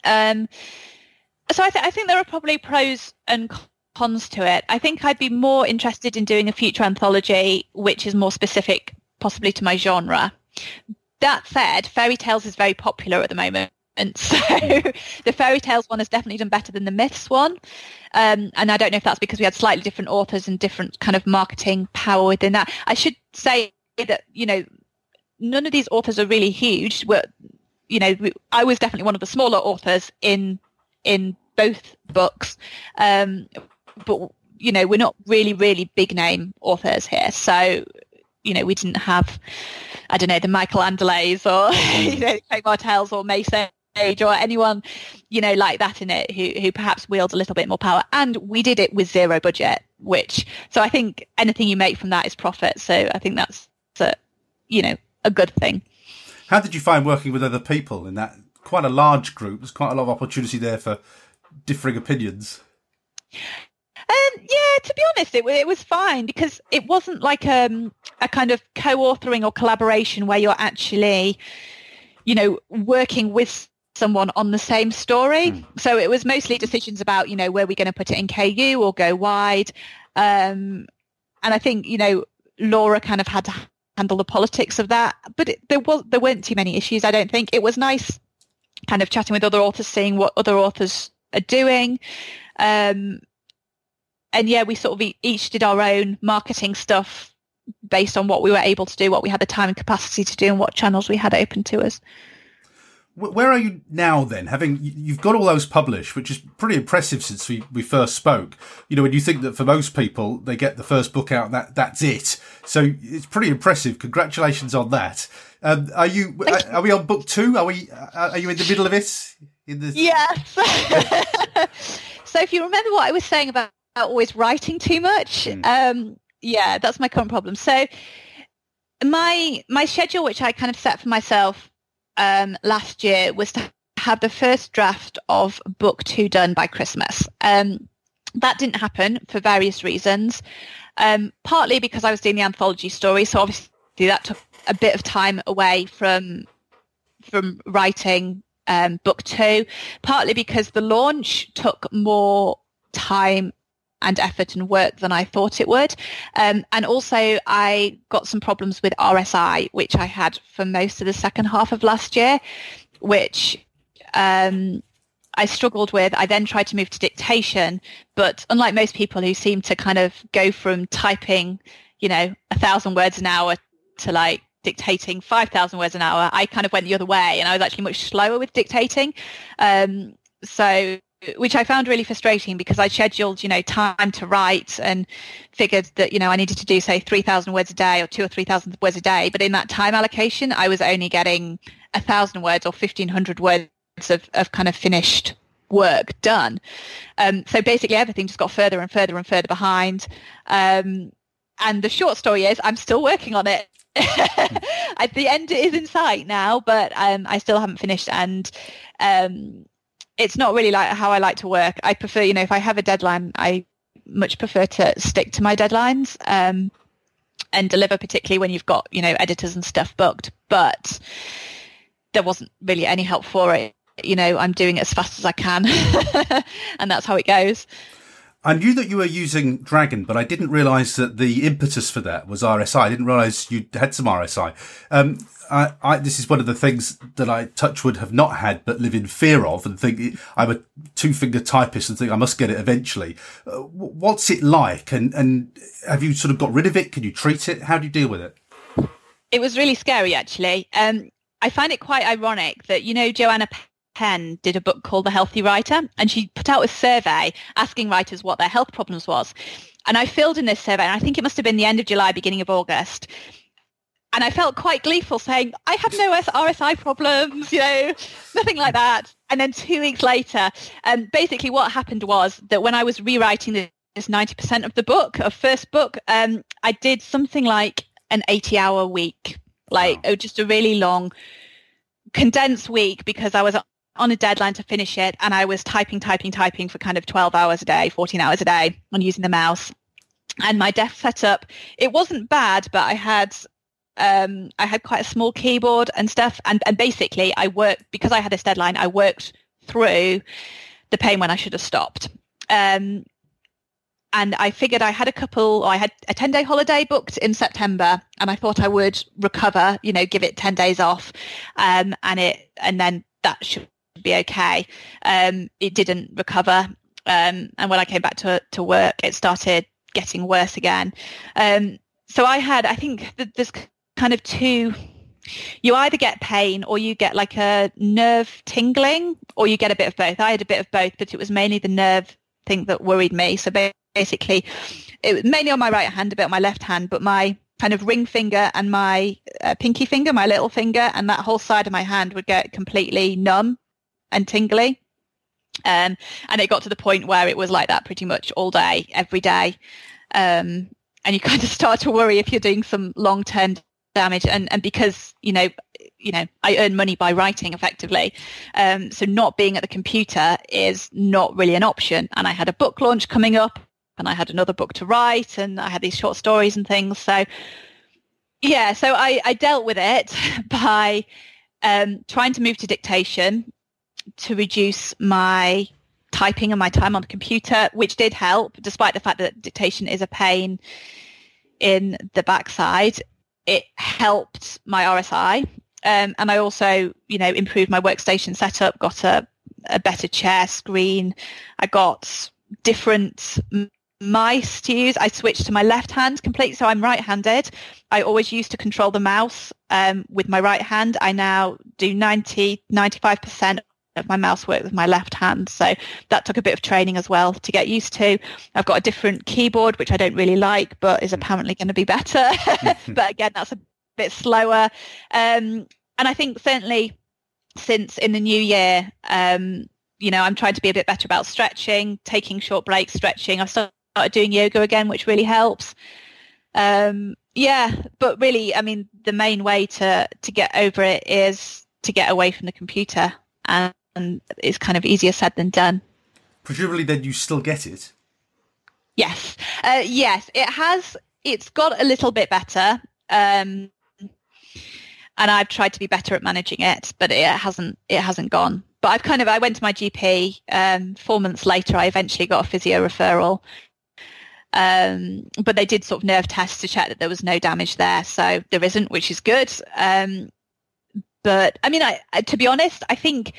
Um, so I, th- I think there are probably pros and cons to it. I think I'd be more interested in doing a future anthology, which is more specific possibly to my genre. That said, fairy tales is very popular at the moment. And so the fairy tales one has definitely done better than the myths one. Um, and I don't know if that's because we had slightly different authors and different kind of marketing power within that. I should say that you know none of these authors are really huge. Were you know I was definitely one of the smaller authors in in both books, um, but you know we're not really really big name authors here. So you know we didn't have I don't know the Michael Anderles or you know Craig Martelles or Mason Age or anyone you know like that in it who who perhaps wields a little bit more power and we did it with zero budget which so i think anything you make from that is profit so i think that's you know, a good thing. How did you find working with other people in that quite a large group? There's quite a lot of opportunity there for differing opinions. Um, yeah, to be honest, it, it was fine because it wasn't like um, a kind of co-authoring or collaboration where you're actually, you know, working with someone on the same story. Mm. So it was mostly decisions about, you know, where we're going to put it in KU or go wide. Um, and I think, you know, Laura kind of had to handle the politics of that, but it, there was there weren't too many issues. I don't think it was nice, kind of chatting with other authors, seeing what other authors are doing. Um, and yeah, we sort of each did our own marketing stuff based on what we were able to do, what we had the time and capacity to do, and what channels we had open to us. Where are you now then? Having you've got all those published, which is pretty impressive since we, we first spoke. You know, when you think that for most people they get the first book out, that that's it. So it's pretty impressive. Congratulations on that. Um, are you? Are, are we on book two? Are we? Are you in the middle of it? In the yes. so if you remember what I was saying about always writing too much. Mm. Um, yeah, that's my current problem. So my my schedule, which I kind of set for myself um, last year, was to have the first draft of book two done by Christmas. Um, that didn't happen for various reasons. Um, partly because I was doing the anthology story, so obviously that took a bit of time away from from writing um, book two. Partly because the launch took more time and effort and work than I thought it would. Um, and also I got some problems with RSI, which I had for most of the second half of last year, which um, I struggled with. I then tried to move to dictation, but unlike most people who seem to kind of go from typing, you know, a thousand words an hour to like dictating 5,000 words an hour, I kind of went the other way and I was actually much slower with dictating. Um, so which I found really frustrating because I scheduled, you know, time to write and figured that, you know, I needed to do say 3,000 words a day or two or 3,000 words a day. But in that time allocation, I was only getting a thousand words or 1,500 words of, of kind of finished work done. Um, so basically everything just got further and further and further behind. Um, and the short story is I'm still working on it. At the end is in sight now, but um, I still haven't finished. And um, it's not really like how I like to work. I prefer, you know, if I have a deadline, I much prefer to stick to my deadlines um, and deliver, particularly when you've got, you know, editors and stuff booked. But there wasn't really any help for it. You know, I'm doing it as fast as I can, and that's how it goes. I knew that you were using Dragon, but I didn't realise that the impetus for that was RSI. I didn't realise you had some RSI. Um, I, I, this is one of the things that I touchwood have not had, but live in fear of, and think I'm a two finger typist and think I must get it eventually. Uh, what's it like? And and have you sort of got rid of it? Can you treat it? How do you deal with it? It was really scary, actually. Um, I find it quite ironic that you know Joanna Penn did a book called The Healthy Writer, and she put out a survey asking writers what their health problems was. And I filled in this survey, and I think it must have been the end of July, beginning of August. And I felt quite gleeful saying, I have no RSI problems, you know, nothing like that. And then two weeks later, um, basically what happened was that when I was rewriting this 90% of the book, of first book, um, I did something like an 80 hour week, like wow. oh, just a really long condensed week because I was on a deadline to finish it and I was typing, typing, typing for kind of 12 hours a day, 14 hours a day on using the mouse. And my desk setup, it wasn't bad, but I had um, I had quite a small keyboard and stuff. And, and basically I worked, because I had this deadline, I worked through the pain when I should have stopped. Um, and I figured I had a couple, I had a 10 day holiday booked in September and I thought I would recover, you know, give it 10 days off. Um, and it, and then that should be okay. Um, it didn't recover. Um, and when I came back to, to work, it started getting worse again. Um, so I had, I think there's kind of two, you either get pain or you get like a nerve tingling or you get a bit of both. I had a bit of both, but it was mainly the nerve thing that worried me. So basically it was mainly on my right hand, a bit on my left hand, but my kind of ring finger and my uh, pinky finger, my little finger, and that whole side of my hand would get completely numb and tingly. Um, and it got to the point where it was like that pretty much all day, every day. Um, and you kind of start to worry if you're doing some long-term damage and, and because you know you know I earn money by writing effectively um, so not being at the computer is not really an option and I had a book launch coming up and I had another book to write and I had these short stories and things so yeah so I, I dealt with it by um, trying to move to dictation to reduce my typing and my time on the computer which did help despite the fact that dictation is a pain in the backside it helped my RSI. Um, and I also, you know, improved my workstation setup, got a, a better chair screen. I got different mice to use. I switched to my left hand completely, so I'm right-handed. I always used to control the mouse um, with my right hand. I now do 90, 95% of my mouse work with my left hand. So that took a bit of training as well to get used to. I've got a different keyboard, which I don't really like, but is apparently going to be better. but again, that's a bit slower. Um, and I think certainly since in the new year, um, you know, I'm trying to be a bit better about stretching, taking short breaks, stretching. I've started doing yoga again, which really helps. Um, yeah, but really, I mean, the main way to, to get over it is to get away from the computer and and it's kind of easier said than done. Presumably, then you still get it. Yes, uh, yes, it has. It's got a little bit better, um, and I've tried to be better at managing it, but it hasn't. It hasn't gone. But I've kind of. I went to my GP. Um, four months later, I eventually got a physio referral. Um, but they did sort of nerve tests to check that there was no damage there, so there isn't, which is good. Um, but I mean, I, to be honest, I think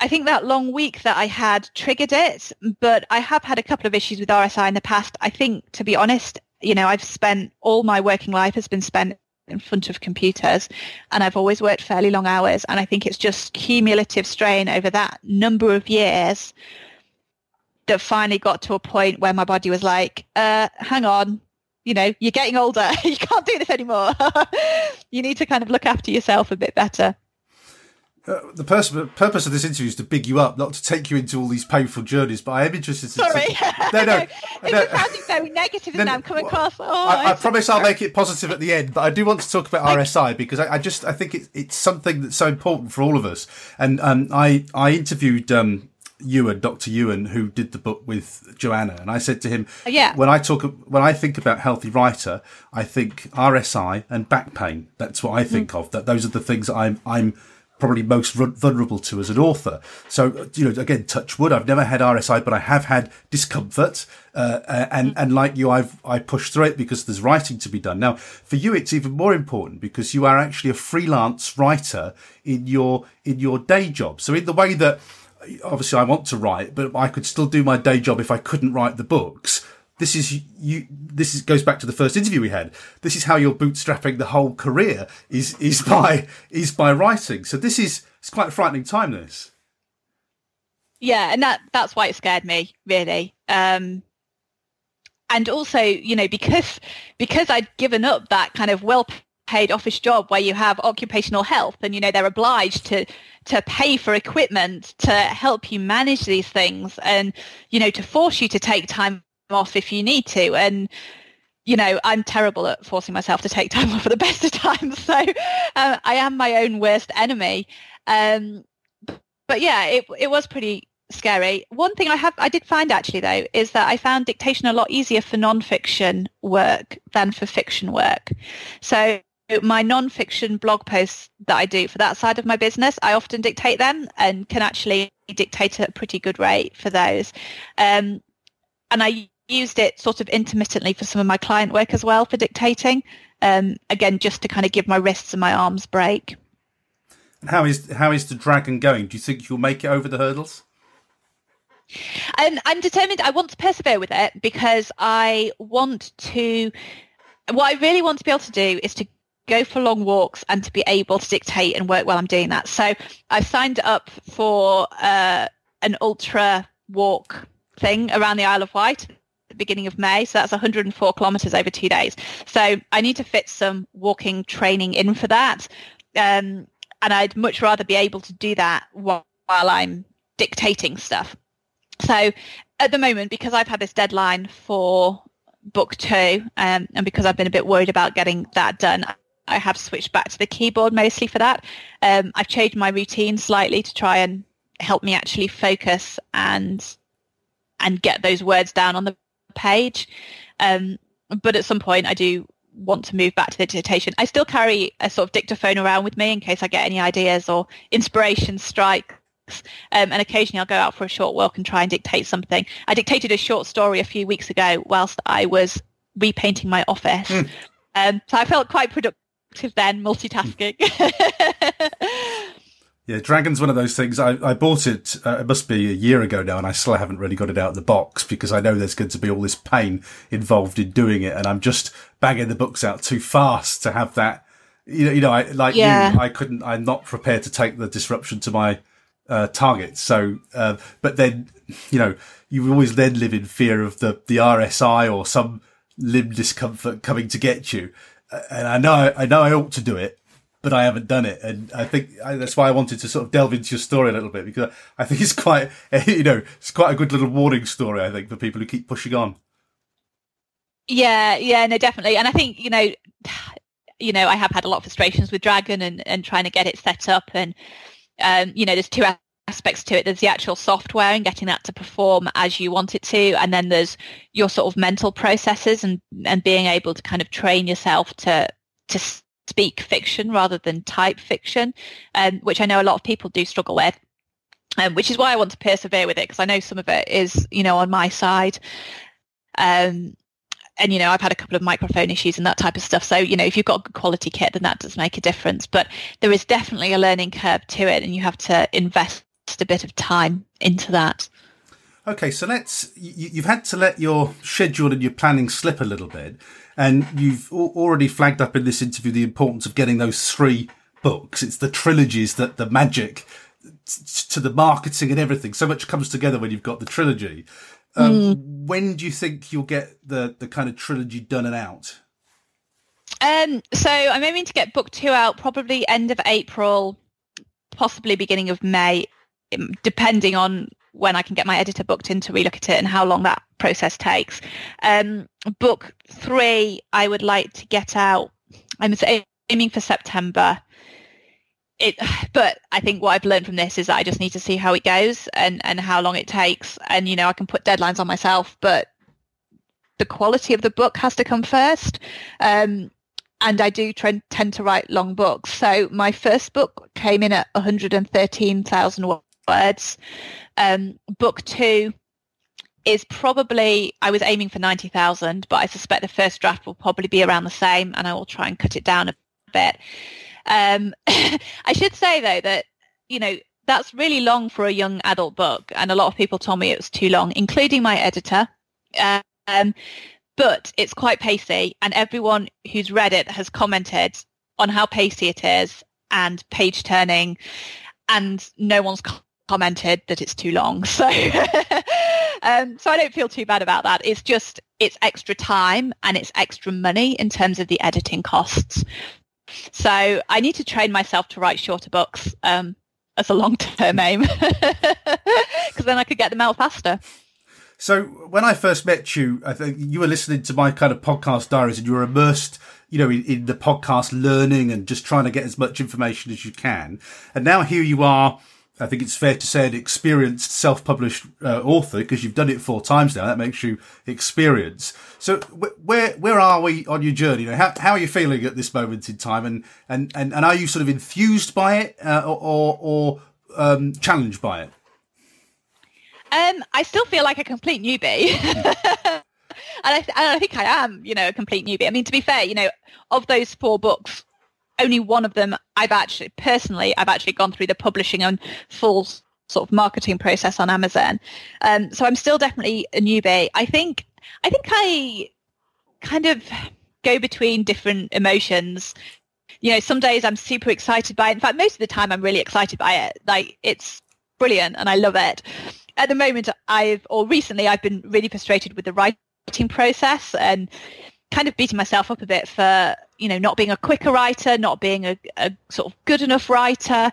I think that long week that I had triggered it, but I have had a couple of issues with RSI in the past. I think, to be honest, you know, I've spent all my working life has been spent in front of computers and I've always worked fairly long hours. And I think it's just cumulative strain over that number of years that finally got to a point where my body was like, uh, hang on, you know, you're getting older. you can't do this anymore. you need to kind of look after yourself a bit better. Uh, the pers- purpose of this interview is to big you up, not to take you into all these painful journeys. But I am interested. To, Sorry, to, no, no, it's sounding very negative, and I'm coming across. Oh, I, I promise I'll make it positive at the end. But I do want to talk about RSI because I, I just I think it, it's something that's so important for all of us. And um, I I interviewed um, Euan, Dr. Euan, who did the book with Joanna, and I said to him, oh, "Yeah, when I talk, when I think about healthy writer, I think RSI and back pain. That's what I think mm. of. That those are the things I'm I'm." Probably most vulnerable to as an author. So, you know, again, touch wood. I've never had RSI, but I have had discomfort. Uh, and, and like you, I've, I pushed through it because there's writing to be done. Now, for you, it's even more important because you are actually a freelance writer in your, in your day job. So in the way that, obviously I want to write, but I could still do my day job if I couldn't write the books this is you this is, goes back to the first interview we had. This is how you're bootstrapping the whole career is is by is by writing. So this is it's quite a frightening time this. Yeah and that that's why it scared me really. Um and also you know because because i'd given up that kind of well paid office job where you have occupational health and you know they're obliged to to pay for equipment to help you manage these things and you know to force you to take time off if you need to. And you know, I'm terrible at forcing myself to take time off at the best of times. So uh, I am my own worst enemy. Um, but yeah, it it was pretty scary. One thing I have I did find actually though is that I found dictation a lot easier for non-fiction work than for fiction work. So my non-fiction blog posts that I do for that side of my business, I often dictate them and can actually dictate at a pretty good rate for those. Um, and I used it sort of intermittently for some of my client work as well for dictating. Um, again, just to kind of give my wrists and my arms break. And how is how is the dragon going? Do you think you'll make it over the hurdles? Um, I'm determined. I want to persevere with it because I want to. What I really want to be able to do is to go for long walks and to be able to dictate and work while I'm doing that. So I've signed up for uh, an ultra walk thing around the Isle of Wight the beginning of May. So that's 104 kilometers over two days. So I need to fit some walking training in for that. Um, and I'd much rather be able to do that while, while I'm dictating stuff. So at the moment, because I've had this deadline for book two, um, and because I've been a bit worried about getting that done, I have switched back to the keyboard mostly for that. Um, I've changed my routine slightly to try and help me actually focus and and get those words down on the page. Um, but at some point, I do want to move back to the dictation. I still carry a sort of dictaphone around with me in case I get any ideas or inspiration strikes. Um, and occasionally I'll go out for a short walk and try and dictate something. I dictated a short story a few weeks ago whilst I was repainting my office. Mm. Um, so I felt quite productive then, multitasking. Yeah, Dragon's one of those things. I, I bought it, uh, it must be a year ago now, and I still haven't really got it out of the box because I know there's going to be all this pain involved in doing it, and I'm just banging the books out too fast to have that. You know, you know I, like yeah. you, I couldn't, I'm not prepared to take the disruption to my uh, target. So, uh, but then, you know, you always then live in fear of the, the RSI or some limb discomfort coming to get you. And I know, I know I ought to do it, but I haven't done it. And I think I, that's why I wanted to sort of delve into your story a little bit because I think it's quite, you know, it's quite a good little warning story, I think, for people who keep pushing on. Yeah, yeah, no, definitely. And I think, you know, you know, I have had a lot of frustrations with Dragon and, and trying to get it set up. And, um, you know, there's two aspects to it. There's the actual software and getting that to perform as you want it to. And then there's your sort of mental processes and, and being able to kind of train yourself to, to speak fiction rather than type fiction, um, which I know a lot of people do struggle with. Um, which is why I want to persevere with it because I know some of it is, you know, on my side. Um, and you know, I've had a couple of microphone issues and that type of stuff. So you know, if you've got a good quality kit, then that does make a difference. But there is definitely a learning curve to it, and you have to invest a bit of time into that. Okay, so let's. You, have had to let your schedule and your planning slip a little bit. And you've already flagged up in this interview the importance of getting those three books. It's the trilogies that the magic to the marketing and everything. So much comes together when you've got the trilogy. Um, mm. When do you think you'll get the, the kind of trilogy done and out? Um, so I'm aiming to get book two out probably end of April, possibly beginning of May, depending on when I can get my editor booked in to relook at it and how long that process takes. Um, book three, I would like to get out. I'm aiming for September. It, but I think what I've learned from this is that I just need to see how it goes and, and how long it takes. And, you know, I can put deadlines on myself, but the quality of the book has to come first. Um, and I do tend to write long books. So my first book came in at 113,000 words. Um, book two is probably I was aiming for ninety thousand, but I suspect the first draft will probably be around the same, and I will try and cut it down a bit. Um, I should say though that you know that's really long for a young adult book, and a lot of people told me it was too long, including my editor. Um, but it's quite pacey, and everyone who's read it has commented on how pacey it is and page turning, and no one's commented that it's too long. So, um, so I don't feel too bad about that. It's just it's extra time and it's extra money in terms of the editing costs. So I need to train myself to write shorter books um, as a long-term aim because then I could get them out faster. So when I first met you, I think you were listening to my kind of podcast diaries and you were immersed, you know, in, in the podcast learning and just trying to get as much information as you can. And now here you are I think it's fair to say an experienced self-published uh, author because you've done it four times now. That makes you experienced. So where where are we on your journey? You know, how how are you feeling at this moment in time? And and and, and are you sort of enthused by it uh, or or, um, challenged by it? Um, I still feel like a complete newbie. and I, th- I think I am, you know, a complete newbie. I mean, to be fair, you know, of those four books, only one of them I've actually personally I've actually gone through the publishing and full sort of marketing process on Amazon. Um, so I'm still definitely a newbie. I think I think I kind of go between different emotions. You know, some days I'm super excited by it. In fact, most of the time I'm really excited by it. Like it's brilliant and I love it. At the moment, I've or recently I've been really frustrated with the writing process and kind of beating myself up a bit for you know not being a quicker writer, not being a, a sort of good enough writer.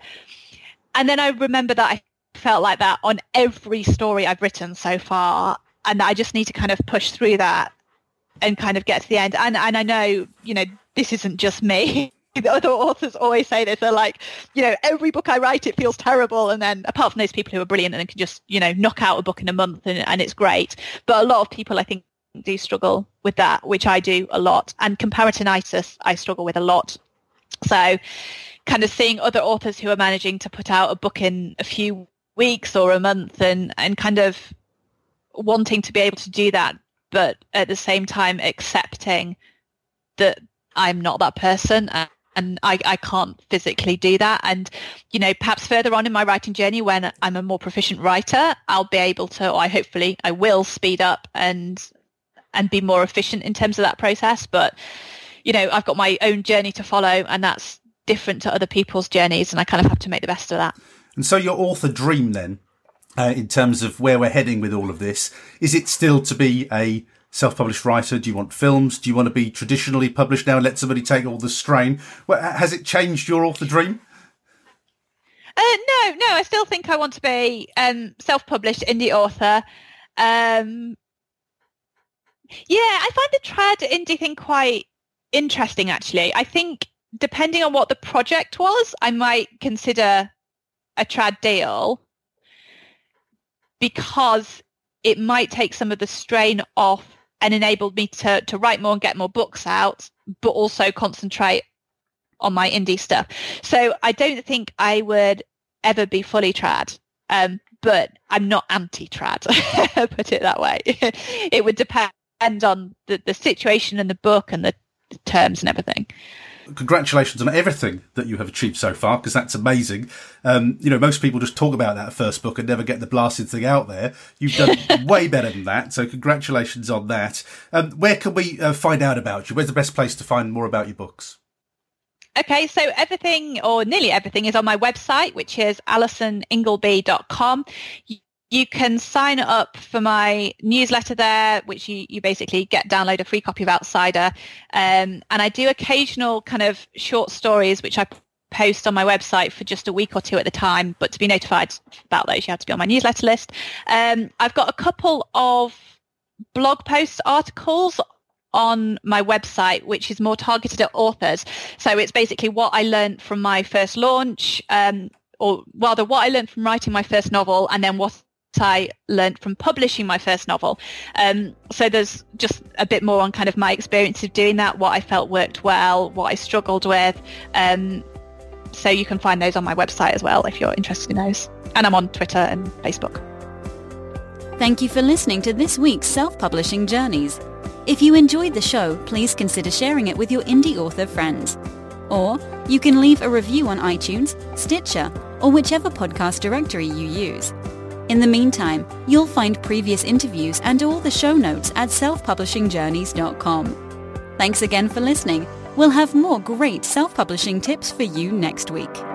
And then I remember that I felt like that on every story I've written so far, and I just need to kind of push through that and kind of get to the end. And and I know you know this isn't just me. the other authors always say this. They're like, you know, every book I write, it feels terrible. And then apart from those people who are brilliant and can just, you know, knock out a book in a month and, and it's great. But a lot of people, I think, do struggle with that, which I do a lot. And comparisonitis, I struggle with a lot. So kind of seeing other authors who are managing to put out a book in a few weeks or a month and, and kind of wanting to be able to do that, but at the same time accepting that I'm not that person and, and I, I can't physically do that. And, you know, perhaps further on in my writing journey when I'm a more proficient writer, I'll be able to, or I hopefully I will speed up and and be more efficient in terms of that process. But, you know, I've got my own journey to follow and that's different to other people's journeys and I kind of have to make the best of that. And so your author dream then, uh, in terms of where we're heading with all of this, is it still to be a self-published writer? Do you want films? Do you want to be traditionally published now and let somebody take all the strain? Well, has it changed your author dream? Uh, no, no, I still think I want to be um, self-published indie author. Um, yeah, I find the trad indie thing quite interesting, actually. I think depending on what the project was, I might consider a trad deal because it might take some of the strain off and enable me to, to write more and get more books out, but also concentrate on my indie stuff. So I don't think I would ever be fully trad. Um, but I'm not anti-trad, put it that way. it would depend on the, the situation and the book and the terms and everything congratulations on everything that you have achieved so far because that's amazing. Um, you know, most people just talk about that first book and never get the blasted thing out there. You've done way better than that, so congratulations on that. Um, where can we uh, find out about you? Where's the best place to find more about your books? Okay, so everything or nearly everything is on my website, which is alisoningleby.com you can sign up for my newsletter there, which you, you basically get download a free copy of Outsider. Um, and I do occasional kind of short stories, which I post on my website for just a week or two at the time. But to be notified about those, you have to be on my newsletter list. Um, I've got a couple of blog post articles on my website, which is more targeted at authors. So it's basically what I learned from my first launch, um, or rather what I learned from writing my first novel and then what I learned from publishing my first novel. Um, so there's just a bit more on kind of my experience of doing that, what I felt worked well, what I struggled with. Um, so you can find those on my website as well if you're interested in those. And I'm on Twitter and Facebook. Thank you for listening to this week's Self-Publishing Journeys. If you enjoyed the show, please consider sharing it with your indie author friends. Or you can leave a review on iTunes, Stitcher, or whichever podcast directory you use. In the meantime, you'll find previous interviews and all the show notes at selfpublishingjourneys.com. Thanks again for listening. We'll have more great self-publishing tips for you next week.